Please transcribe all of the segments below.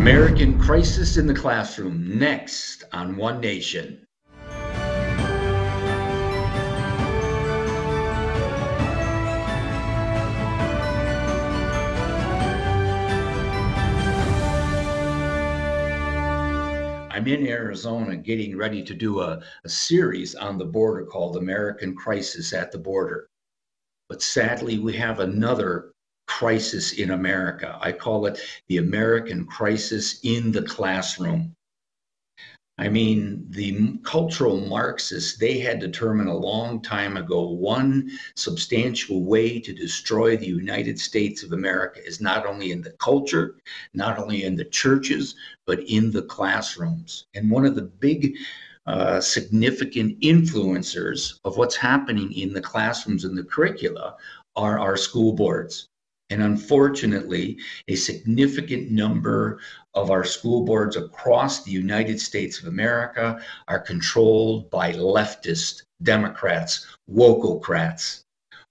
American Crisis in the Classroom, next on One Nation. I'm in Arizona getting ready to do a, a, series on the border called American Crisis at the Border. But sadly, we have another crisis in America. I call it the American crisis in the classroom. I mean, the cultural Marxists, they had determined a long time ago one substantial way to destroy the United States of America is not only in the culture, not only in the churches, but in the classrooms. And one of the big uh, significant influencers of what's happening in the classrooms and the curricula are our school boards. And unfortunately, a significant number of our school boards across the United States of America are controlled by leftist Democrats, wokocrats.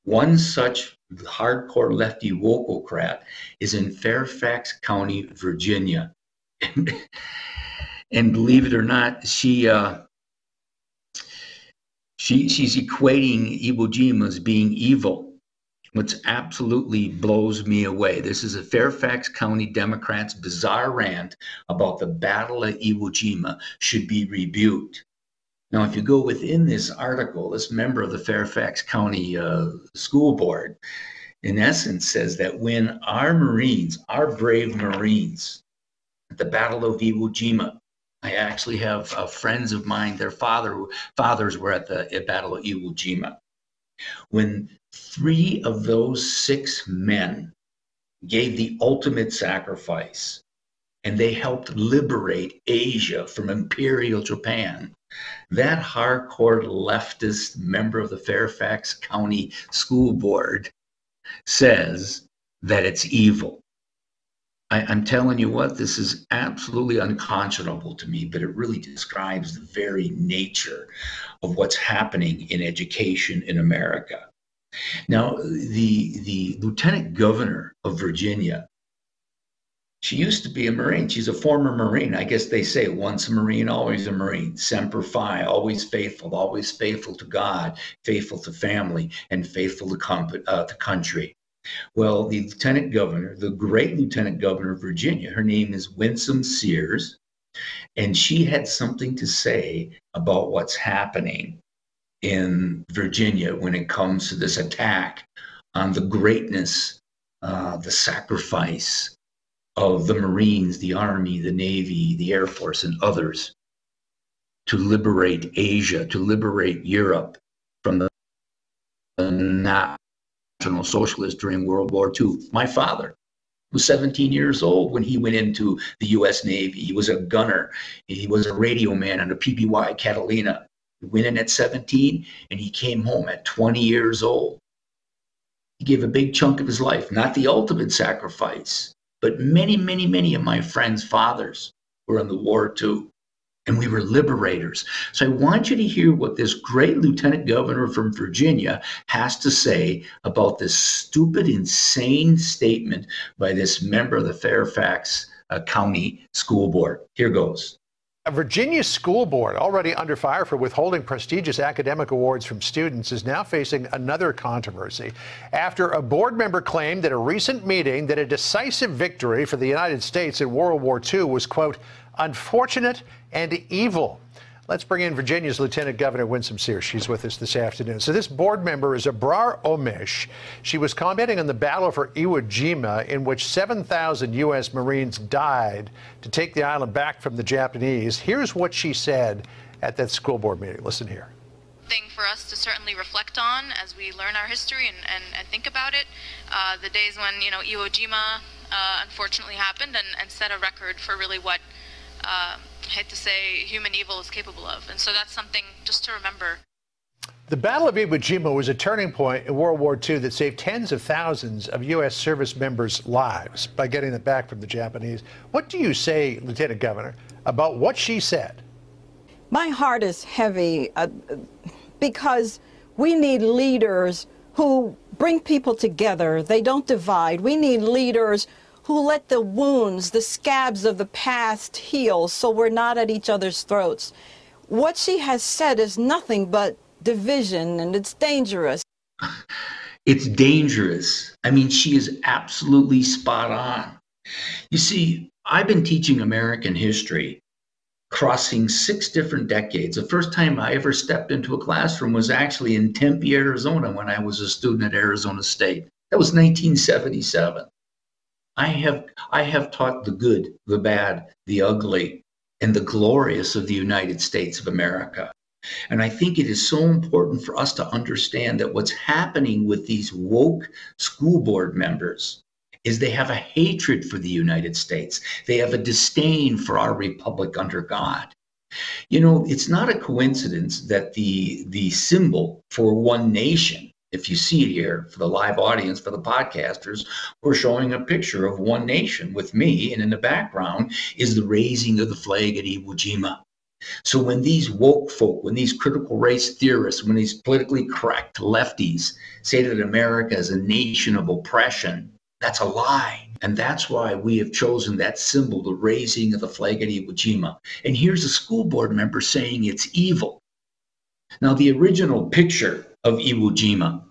One such hardcore lefty wokocrat is in Fairfax County, Virginia. and believe it or not, she uh, she she's equating Iwo Jima as being evil which absolutely blows me away. This is a Fairfax County Democrats' bizarre rant about the Battle of Iwo Jima should be rebuked. Now, if you go within this article, this member of the Fairfax County uh, School Board, in essence, says that when our Marines, our brave Marines, at the Battle of Iwo Jima, I actually have uh, friends of mine, their father, fathers were at the at Battle of Iwo Jima. When three of those six men gave the ultimate sacrifice and they helped liberate Asia from Imperial Japan. That hardcore leftist member of the Fairfax County School Board says that it's evil. I, am telling you what, this is absolutely unconscionable to me, but it really describes the very nature of what's happening in education in America. Now, the the lieutenant governor of Virginia, she used to be a Marine. She's a former Marine. I guess they say once a Marine, always a Marine. Semper Fi, always faithful, always faithful to God, faithful to family, and faithful to, comp- uh, to country. Well, the lieutenant governor, the great lieutenant governor of Virginia, her name is Winsome Sears, and she had something to say about what's happening in Virginia when it comes to this attack on the greatness, uh, the sacrifice of the Marines, the Army, the Navy, the Air Force, and others to liberate Asia, to liberate Europe from the, National Socialists during World War II. My father was 17 years old when he went into the U.S. Navy. He was a gunner. He was a radio man on a PBY Catalina. He went in at 17 and he came home at 20 years old. He gave a big chunk of his life, not the ultimate sacrifice, but many, many, many of my friends' fathers were in the war too. And we were liberators. So I want you to hear what this great lieutenant governor from Virginia has to say about this stupid, insane statement by this member of the Fairfax uh, County School Board. Here goes. A Virginia school board, already under fire for withholding prestigious academic awards from students, is now facing another controversy after a board member claimed at a recent meeting that a decisive victory for the United States in World War II was, quote, unfortunate and evil. Let's bring in Virginia's Lieutenant Governor Winsome Sears. She's with us this afternoon. So this board member is Abrar Omeish. She was commenting on the battle for Iwo Jima, in which 7,000 U.S. Marines died to take the island back from the Japanese. Here's what she said at that school board meeting. Listen here thing for us to certainly reflect on as we learn our history and, and, and think about it. Uh, the days when, you know, Iwo Jima uh, unfortunately happened and, and set a record for really what uh, hate to say, human evil is capable of. And so that's something just to remember. The Battle of Iwo Jima was a turning point in World War II that saved tens of thousands of U.S. service members' lives by getting them back from the Japanese. What do you say, Lieutenant Governor, about what she said? My heart is heavy uh, because we need leaders who bring people together. They don't divide. We need leaders who let the wounds, the scabs of the past heal so we're not at each other's throats. What she has said is nothing but division and it's dangerous. It's dangerous. I mean, she is absolutely spot on. You see, I've been teaching American history crossing six different decades. The first time I ever stepped into a classroom was actually in Tempe, Arizona, when I was a student at Arizona State. That was 1977. I have I have taught the good, the bad, the ugly, and the glorious of the United States of America. And I think it is so important for us to understand that what's happening with these woke school board members is they have a hatred for the United States. They have a disdain for our republic under God. You know, it's not a coincidence that the the symbol for one nation, if you see it here for the live audience, for the podcasters, we're showing a picture of one nation with me, and in the background is the raising of the flag at Iwo Jima. So when these woke folk, when these critical race theorists, when these politically correct lefties say that America is a nation of oppression, that's a lie. And that's why we have chosen that symbol, the raising of the flag at Iwo Jima. And here's a school board member saying it's evil. Now, the original picture of Iwo Jima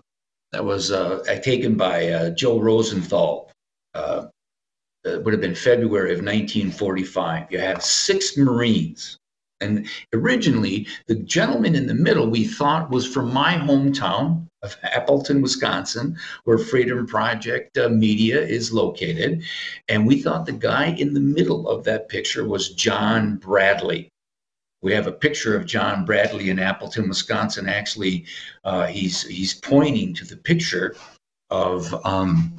that was uh, taken by uh, Joe Rosenthal uh, would have been February of 1945. You had six Marines and originally, the gentleman in the middle we thought was from my hometown of Appleton, Wisconsin, where Freedom Project uh, Media is located. And we thought the guy in the middle of that picture was John Bradley. We have a picture of John Bradley in Appleton, Wisconsin. Actually, uh, he's he's pointing to the picture of um,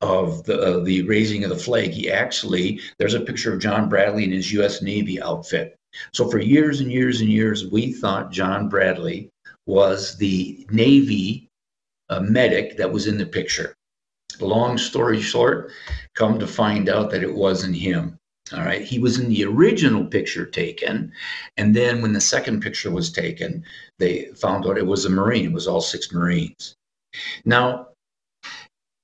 of the uh, the raising of the flag. He actually there's a picture of John Bradley in his U.S. Navy outfit. So for years and years and years, we thought John Bradley was the Navy uh, medic that was in the picture. Long story short, come to find out that it wasn't him. All right. He was in the original picture taken. And then when the second picture was taken, they found out it was a Marine. It was all six Marines. Now,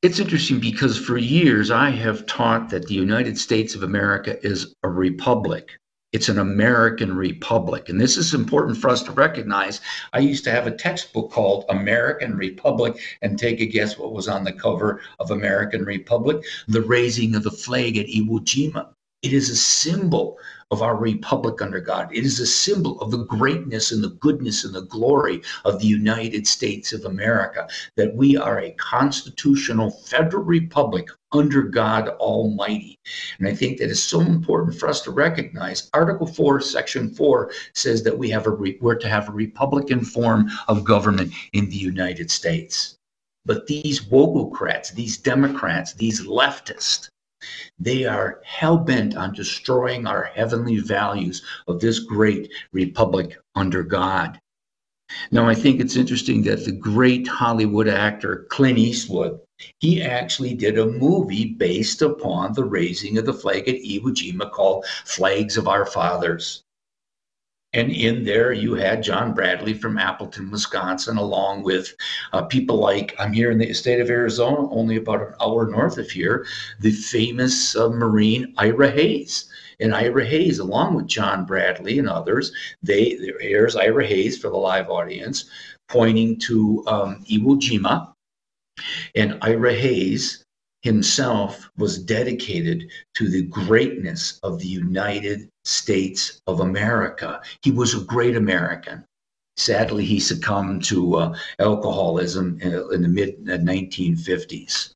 it's interesting because for years I have taught that the United States of America is a republic. It's an American Republic. And this is important for us to recognize. I used to have a textbook called American Republic, and take a guess what was on the cover of American Republic? The raising of the flag at Iwo Jima. It is a symbol of our republic under God. It is a symbol of the greatness and the goodness and the glory of the United States of America, that we are a constitutional federal republic under God Almighty. And I think that is so important for us to recognize. Article 4, Section 4 says that we have a re- we're to have a republican form of government in the United States. But these wokocrats, these Democrats, these leftists, they are hell bent on destroying our heavenly values of this great republic under God. Now, I think it's interesting that the great Hollywood actor Clint Eastwood, he actually did a movie based upon the raising of the flag at Iwo Jima called Flags of Our Fathers. And in there, you had John Bradley from Appleton, Wisconsin, along with uh, people like I'm here in the state of Arizona, only about an hour north of here, the famous uh, Marine Ira Hayes. And Ira Hayes, along with John Bradley and others, they here's Ira Hayes for the live audience, pointing to um, Iwo Jima. And Ira Hayes himself was dedicated to the greatness of the United States of America. He was a great American. Sadly, he succumbed to uh, alcoholism in, in, the mid 1950s.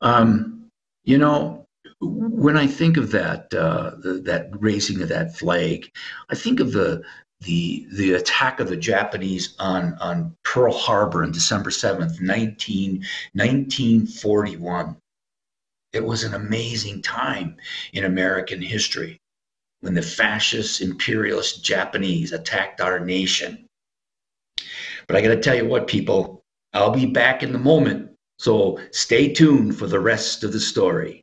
Um, you know, when I think of that, uh, that raising of that flag, I think of the the the attack of the Japanese on on Pearl Harbor on December 7th, 19, 1941. It was an amazing time in American history when the fascist imperialist Japanese attacked our nation. But I got to tell you what, people, I'll be back in the moment. So stay tuned for the rest of the story.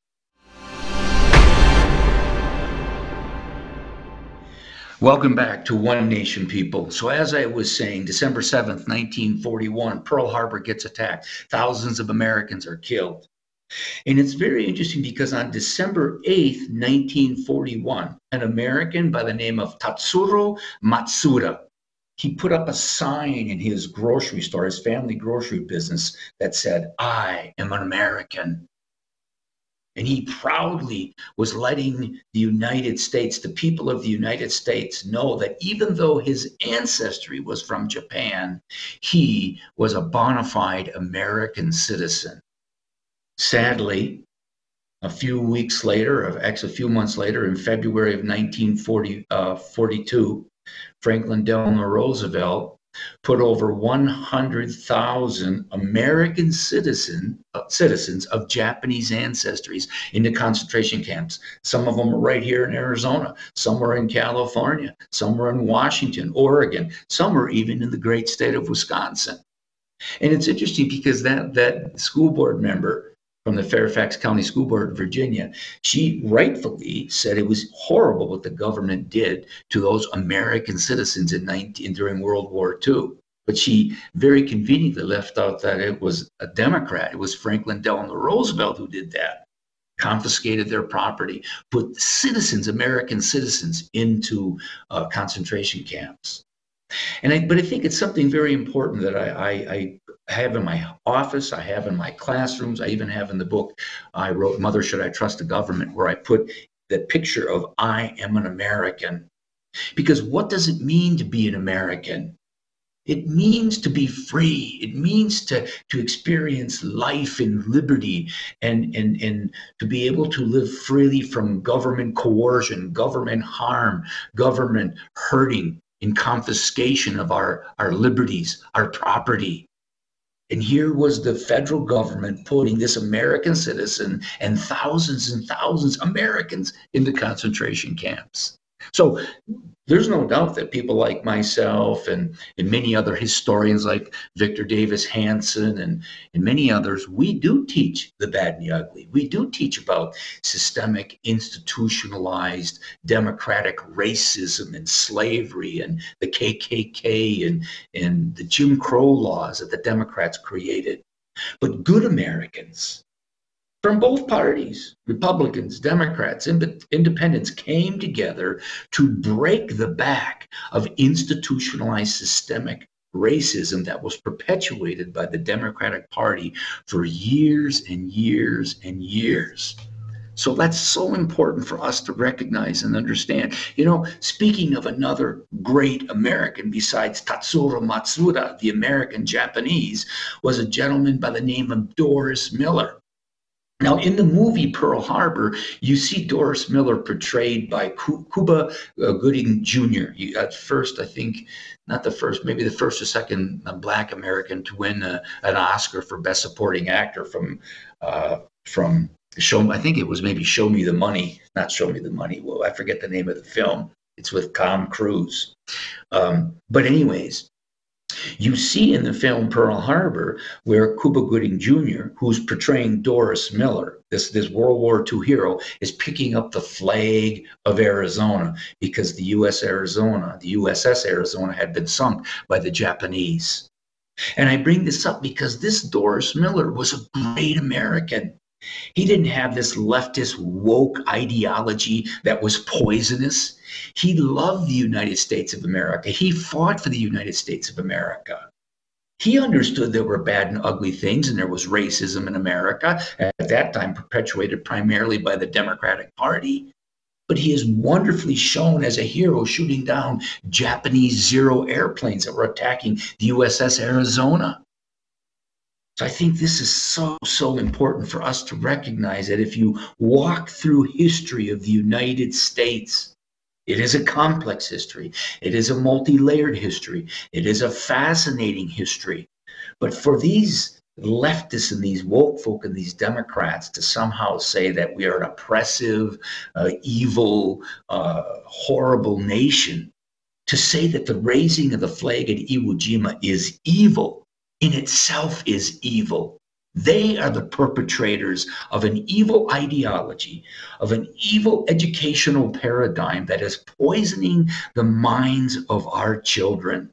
Welcome back to One Nation People. So, as I was saying, December 7th, 1941, Pearl Harbor gets attacked. Thousands of Americans are killed. And it's very interesting because on December 8th, 1941, an American by the name of Tatsuro Matsuda, he put up a sign in his grocery store, his family grocery business, that said, I am an American. And he proudly was letting the United States, the people of the United States, know that even though his ancestry was from Japan, he was a bona fide American citizen. Sadly, a few weeks later, or actually a few months later, in February of 1942, uh, Franklin Delano Roosevelt put over 100,000 American citizen, uh, citizens of Japanese ancestries into concentration camps. Some of them are right here in Arizona, some are in California, some are in Washington, Oregon, some are even in the great state of Wisconsin. And it's interesting because that, that school board member from the Fairfax County School Board of Virginia, she rightfully said it was horrible what the government did to those American citizens in 19, during World War II. But she very conveniently left out that it was a Democrat. It was Franklin Delano Roosevelt who did that, confiscated their property, put citizens, American citizens, into uh, concentration camps. And I, but I think it's something very important that I, I, I have in my office, I have in my classrooms, I even have in the book I wrote, Mother Should I Trust the Government, where I put the picture of I am an American. Because what does it mean to be an American? It means to be free. It means to, to experience life in liberty and, and, and to be able to live freely from government coercion, government harm, government hurting, and confiscation of our, our liberties, our property. And here was the federal government putting this American citizen and thousands and thousands Americans into concentration camps. So there's no doubt that people like myself and, and many other historians like Victor Davis Hanson and, and many others, we do teach the bad and the ugly. We do teach about systemic, institutionalized, democratic racism and slavery and the KKK and, and the Jim Crow laws that the Democrats created. But good Americans, from both parties, Republicans, Democrats, independents, came together to break the back of institutionalized systemic racism that was perpetuated by the Democratic Party for years and years and years. So that's so important for us to recognize and understand. You know, speaking of another great American besides Tatsuro Matsuda, the American Japanese, was a gentleman by the name of Doris Miller. Now, in the movie Pearl Harbor, you see Doris Miller portrayed by Cuba uh, Gooding Jr. at first, I think, not the first, maybe the first or second Black American to win uh, an Oscar for Best Supporting Actor from uh, from Show. I think it was maybe Show Me the Money, not Show Me the Money. Well, I forget the name of the film. It's with Tom Cruise. Um, but anyways, you see in the film Pearl Harbor where Cuba Gooding Jr., who's portraying Doris Miller, this, this World War II hero, is picking up the flag of Arizona because the US Arizona, the USS Arizona, had been sunk by the Japanese. And I bring this up because this Doris Miller was a great American. He didn't have this leftist woke ideology that was poisonous. He loved the United States of America. He fought for the United States of America. He understood there were bad and ugly things, and there was racism in America, at that time perpetuated primarily by the Democratic Party. But he is wonderfully shown as a hero shooting down Japanese Zero airplanes that were attacking the USS Arizona. So I think this is so, so important for us to recognize that if you walk through history of the United States, it is a complex history. It is a multi-layered history. It is a fascinating history. But for these leftists and these woke folk and these Democrats to somehow say that we are an oppressive, uh, evil, uh, horrible nation, to say that the raising of the flag at Iwo Jima is evil in itself is evil. They are the perpetrators of an evil ideology, of an evil educational paradigm that is poisoning the minds of our children.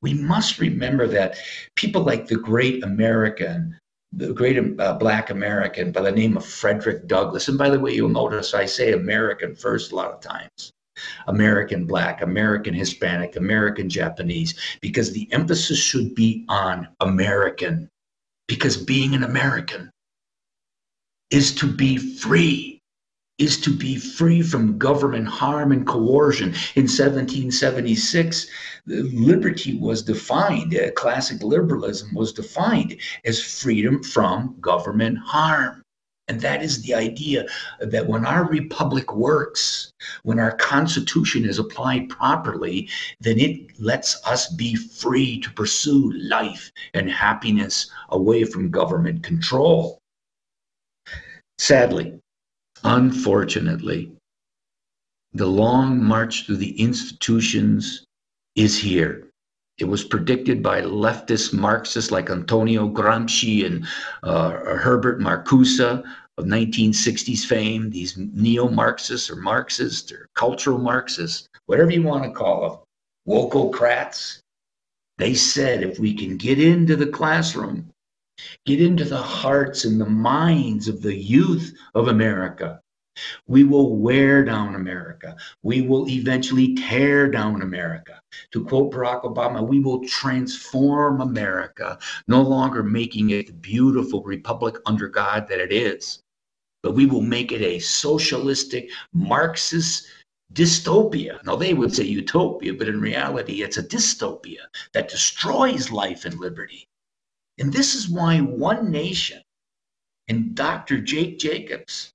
We must remember that people like the great American the great uh, black American by the name of Frederick Douglass. And by the way, you'll notice I say American first a lot of times. American black, American Hispanic, American Japanese, because the emphasis should be on American, because being an American is to be free is to be free from government harm and coercion. In 1776, liberty was defined, uh, classic liberalism was defined as freedom from government harm. And that is the idea that when our republic works, when our constitution is applied properly, then it lets us be free to pursue life and happiness away from government control. Sadly, Unfortunately, the long march through the institutions is here. It was predicted by leftist Marxists like Antonio Gramsci and uh, Herbert Marcuse of 1960s fame, these neo Marxists or Marxists or cultural Marxists, whatever you want to call them, wokocrats. They said if we can get into the classroom Get into the hearts and the minds of the youth of America. We will wear down America. We will eventually tear down America. To quote Barack Obama, we will transform America, no longer making it the beautiful republic under God that it is, but we will make it a socialistic, Marxist dystopia. Now, they would say utopia, but in reality, it's a dystopia that destroys life and liberty. And this is why One Nation and Dr. Jake Jacobs,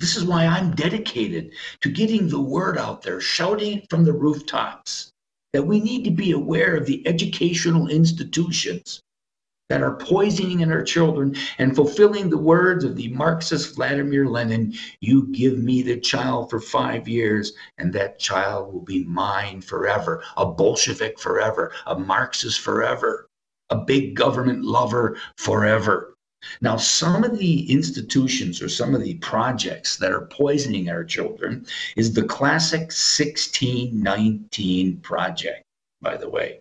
this is why I'm dedicated to getting the word out there, shouting from the rooftops that we need to be aware of the educational institutions that are poisoning our children and fulfilling the words of the Marxist Vladimir Lenin you give me the child for five years, and that child will be mine forever, a Bolshevik forever, a Marxist forever a big government lover forever. Now, some of the institutions or some of the projects that are poisoning our children is the classic 1619 project, by the way.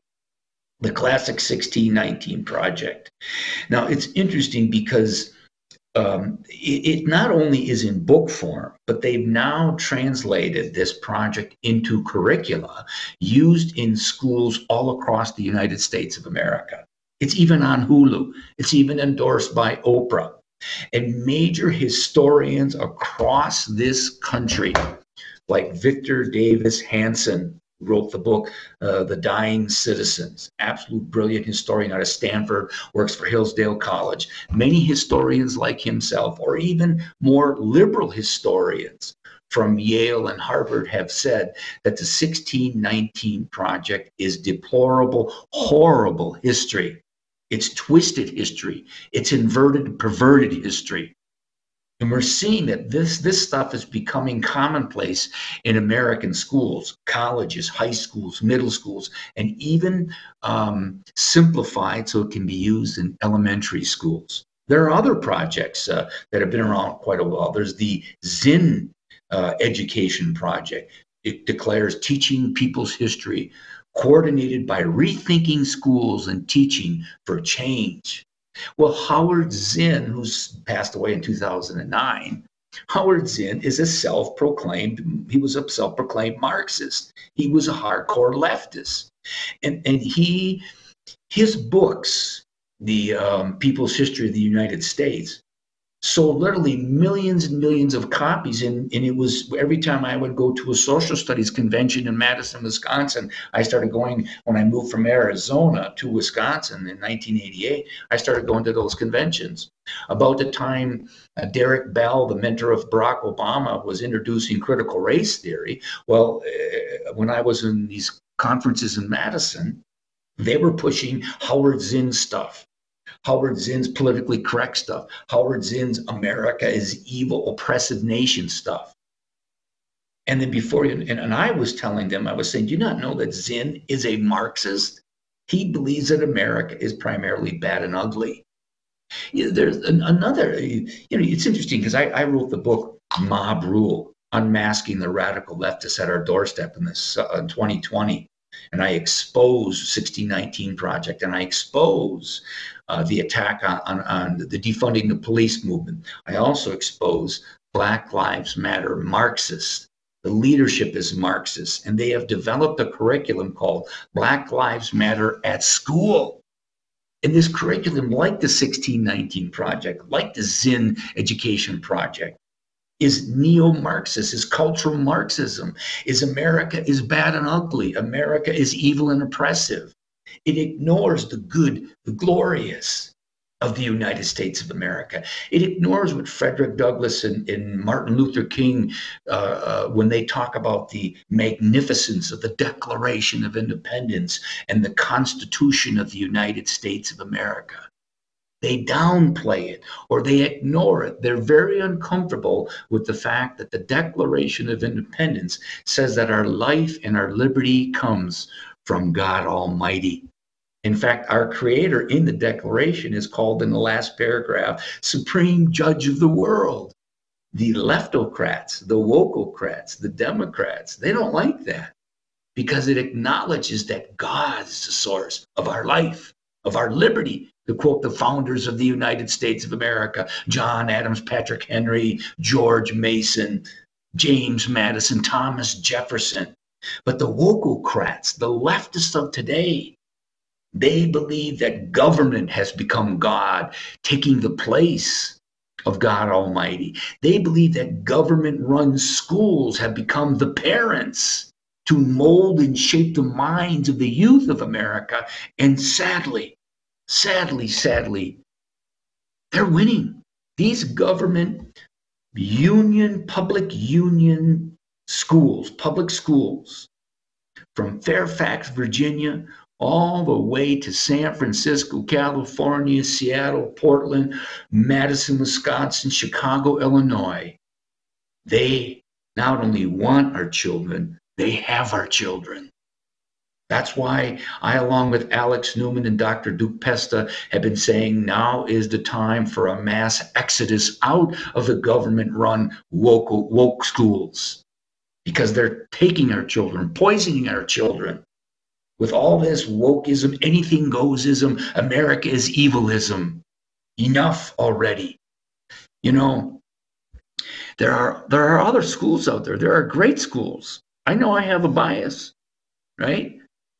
The classic 1619 project. Now, it's interesting because um, it, it, not only is in book form, but they've now translated this project into curricula used in schools all across the United States of America. It's even on Hulu. It's even endorsed by Oprah. And major historians across this country, like Victor Davis Hanson, wrote the book uh, The Dying Citizens, absolute brilliant historian out of Stanford, works for Hillsdale College. Many historians like himself, or even more liberal historians from Yale and Harvard, have said that the 1619 Project is deplorable, horrible history it's twisted history. It's inverted, perverted history. And we're seeing that this, this stuff is becoming commonplace in American schools, colleges, high schools, middle schools, and even um, simplified so it can be used in elementary schools. There are other projects uh, that have been around quite a while. There's the Zinn uh, Education Project. It declares teaching people's history coordinated by Rethinking Schools and Teaching for Change. Well, Howard Zinn, who's passed away in 2009, Howard Zinn is a self proclaimed, he was a self proclaimed Marxist. He was a hardcore leftist. And, and he, his books, the um, People's History of the United States, sold literally millions and millions of copies. And, and it was every time I would go to a social studies convention in Madison, Wisconsin, I started going when I moved from Arizona to Wisconsin in 1988. I started going to those conventions. About the time uh, Derek Bell, the mentor of Barack Obama, was introducing critical race theory, well, uh, when I was in these conferences in Madison, they were pushing Howard Zinn stuff Howard Zinn's politically correct stuff, Howard Zinn's America is evil, oppressive nation stuff. And then before you, and, and I was telling them, I was saying, do you not know that Zinn is a Marxist? He believes that America is primarily bad and ugly. there's an, another, you know, it's interesting because I, I wrote the book Mob Rule, Unmasking the Radical Leftists at Our Doorstep in this uh, 2020 and I expose 1619 Project and I expose uh, the attack on, on, on the defunding the police movement. I also expose Black Lives Matter Marxists. The leadership is Marxist, and they have developed a curriculum called Black Lives Matter at School. And this curriculum, like the 1619 Project, like the Zinn Education Project, is neo-Marxist, is cultural Marxism, is America is bad and ugly, America is evil and oppressive. It ignores the good, the glorious of the United States of America. It ignores what Frederick Douglass and, and Martin Luther King, uh, uh, when they talk about the magnificence of the Declaration of Independence and the Constitution of the United States of America. They downplay it or they ignore it. They're very uncomfortable with the fact that the Declaration of Independence says that our life and our liberty comes from God Almighty. In fact, our Creator in the Declaration is called in the last paragraph Supreme Judge of the world. The leftocrats, the wokocrats, the Democrats, they don't like that because it acknowledges that God is the source of our life, of our liberty. To quote the founders of the United States of America John Adams, Patrick Henry, George Mason, James Madison, Thomas Jefferson. But the wokocrats, the leftists of today, they believe that government has become God, taking the place of God Almighty. They believe that government run schools have become the parents to mold and shape the minds of the youth of America. And sadly, sadly, sadly, they're winning. These government union, public union schools, public schools from Fairfax, Virginia, all the way to San Francisco, California, Seattle, Portland, Madison, Wisconsin, Chicago, Illinois. They not only want our children, they have our children. That's why I, along with Alex Newman and Dr. Duke Pesta, have been saying now is the time for a mass exodus out of the government run woke, woke schools because they're taking our children, poisoning our children with all this wokeism, anything goesism, America is evilism. Enough already. You know, there are there are other schools out there. There are great schools. I know I have a bias, right?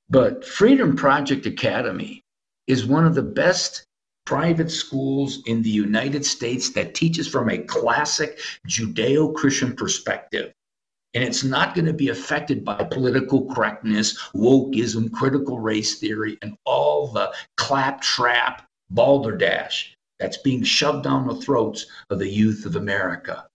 But Freedom Project Academy is one of the best private schools in the United States that teaches from a classic Judeo Christian perspective. And it's not going to be affected by political correctness, wokeism, critical race theory, and all the claptrap balderdash that's being shoved down the throats of the youth of America.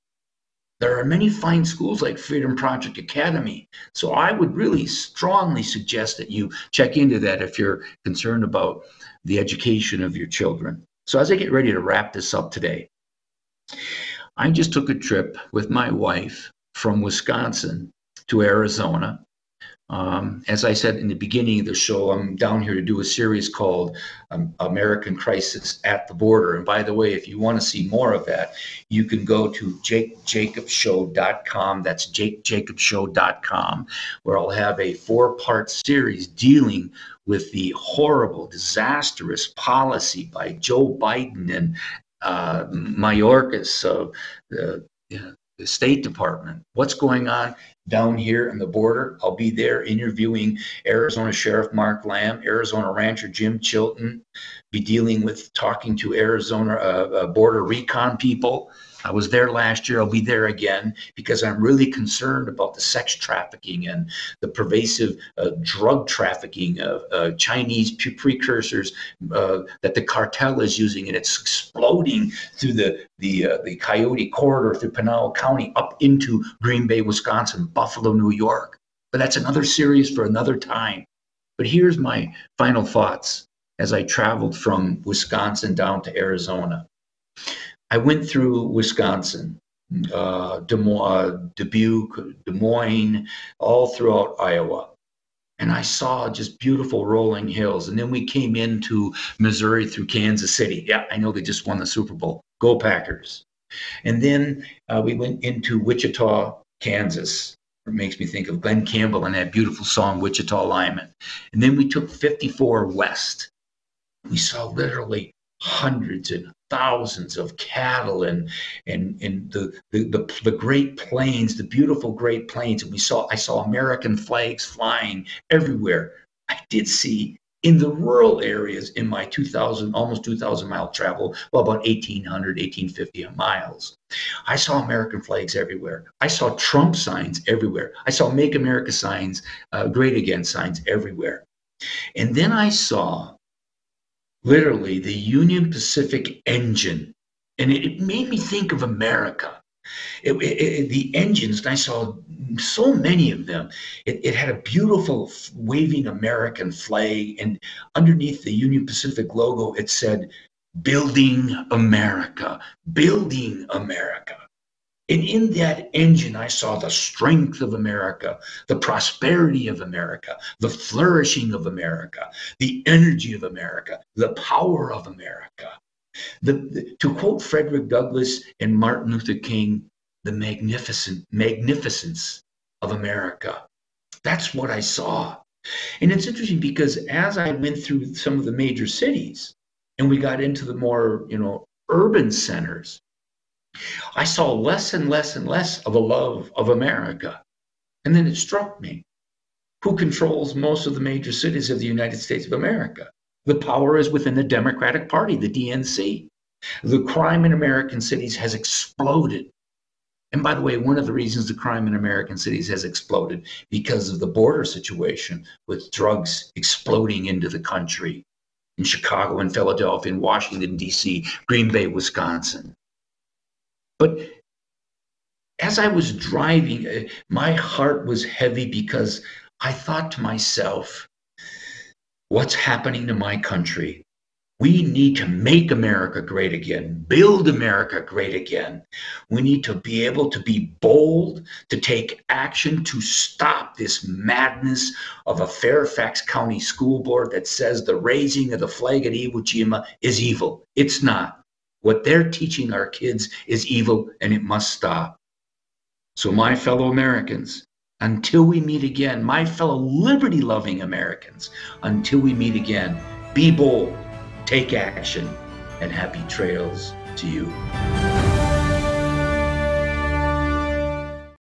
There are many fine schools like Freedom Project Academy. So I would really strongly suggest that you check into that if you're concerned about the education of your children. So as I get ready to wrap this up today, I just took a trip with my wife from Wisconsin to Arizona. Um, as I said in the beginning of the show, I'm down here to do a series called um, American Crisis at the Border. And by the way, if you want to see more of that, you can go to jakejacobshow.com. That's jakejacobshow.com, where I'll have a four part series dealing with the horrible, disastrous policy by Joe Biden and uh, Mayorkas of the the State Department, what's going on down here in the border. I'll be there interviewing Arizona Sheriff Mark Lamb, Arizona Rancher Jim Chilton, be dealing with talking to Arizona uh, uh, border recon people. I was there last year. I'll be there again because I'm really concerned about the sex trafficking and the pervasive uh, drug trafficking of uh, Chinese precursors uh, that the cartel is using, and it's exploding through the the uh, the Coyote corridor through Pinal County up into Green Bay, Wisconsin, Buffalo, New York. But that's another series for another time. But here's my final thoughts as I traveled from Wisconsin down to Arizona. I went through Wisconsin, uh, Des uh, Dubuque, Des Moines, all throughout Iowa. And I saw just beautiful rolling hills. And then we came into Missouri through Kansas City. Yeah, I know they just won the Super Bowl. Go Packers. And then uh, we went into Wichita, Kansas. It makes me think of Glen Campbell and that beautiful song, Wichita Lineman. And then we took 54 west. We saw literally hundreds and thousands of cattle and and and the the, the, the great plains the beautiful great plains and we saw. I saw american flags flying everywhere. I did see in the rural areas in my 2000 almost 2000 mile travel well about 1800 1850 miles. I saw american flags everywhere. I saw trump signs everywhere. I saw make america signs uh, great again signs everywhere. And then i saw literally the Union Pacific engine. And it, it made me think of America. It, it, the engines, and I saw so many of them. It, had a beautiful waving American flag, and underneath the Union Pacific logo, it said, Building America, Building America. And in that engine, I saw the strength of America, the prosperity of America, the flourishing of America, the energy of America, the power of America. The, the, to quote Frederick Douglass and Martin Luther King, the magnificent magnificence of America. That's what I saw. And it's interesting because as I went through some of the major cities and we got into the more, you know, urban centers, I saw less and less and less of a love of America. And then it struck me who controls most of the major cities of the United States of America? The power is within the Democratic Party, the DNC. The crime in American cities has exploded. And by the way, one of the reasons the crime in American cities has exploded because of the border situation with drugs exploding into the country in Chicago and Philadelphia and Washington, D.C., Green Bay, Wisconsin. But as I was driving, uh, my heart was heavy because I thought to myself, what's happening to my country? We need to make America great again, build America great again. We need to be able to be bold, to take action to stop this madness of a Fairfax County school board that says the raising of the flag at Iwo Jima is evil. It's not. What they're teaching our kids is evil and it must stop. So, my fellow Americans, until we meet again, my fellow liberty loving Americans, until we meet again, be bold, take action, and happy trails to you.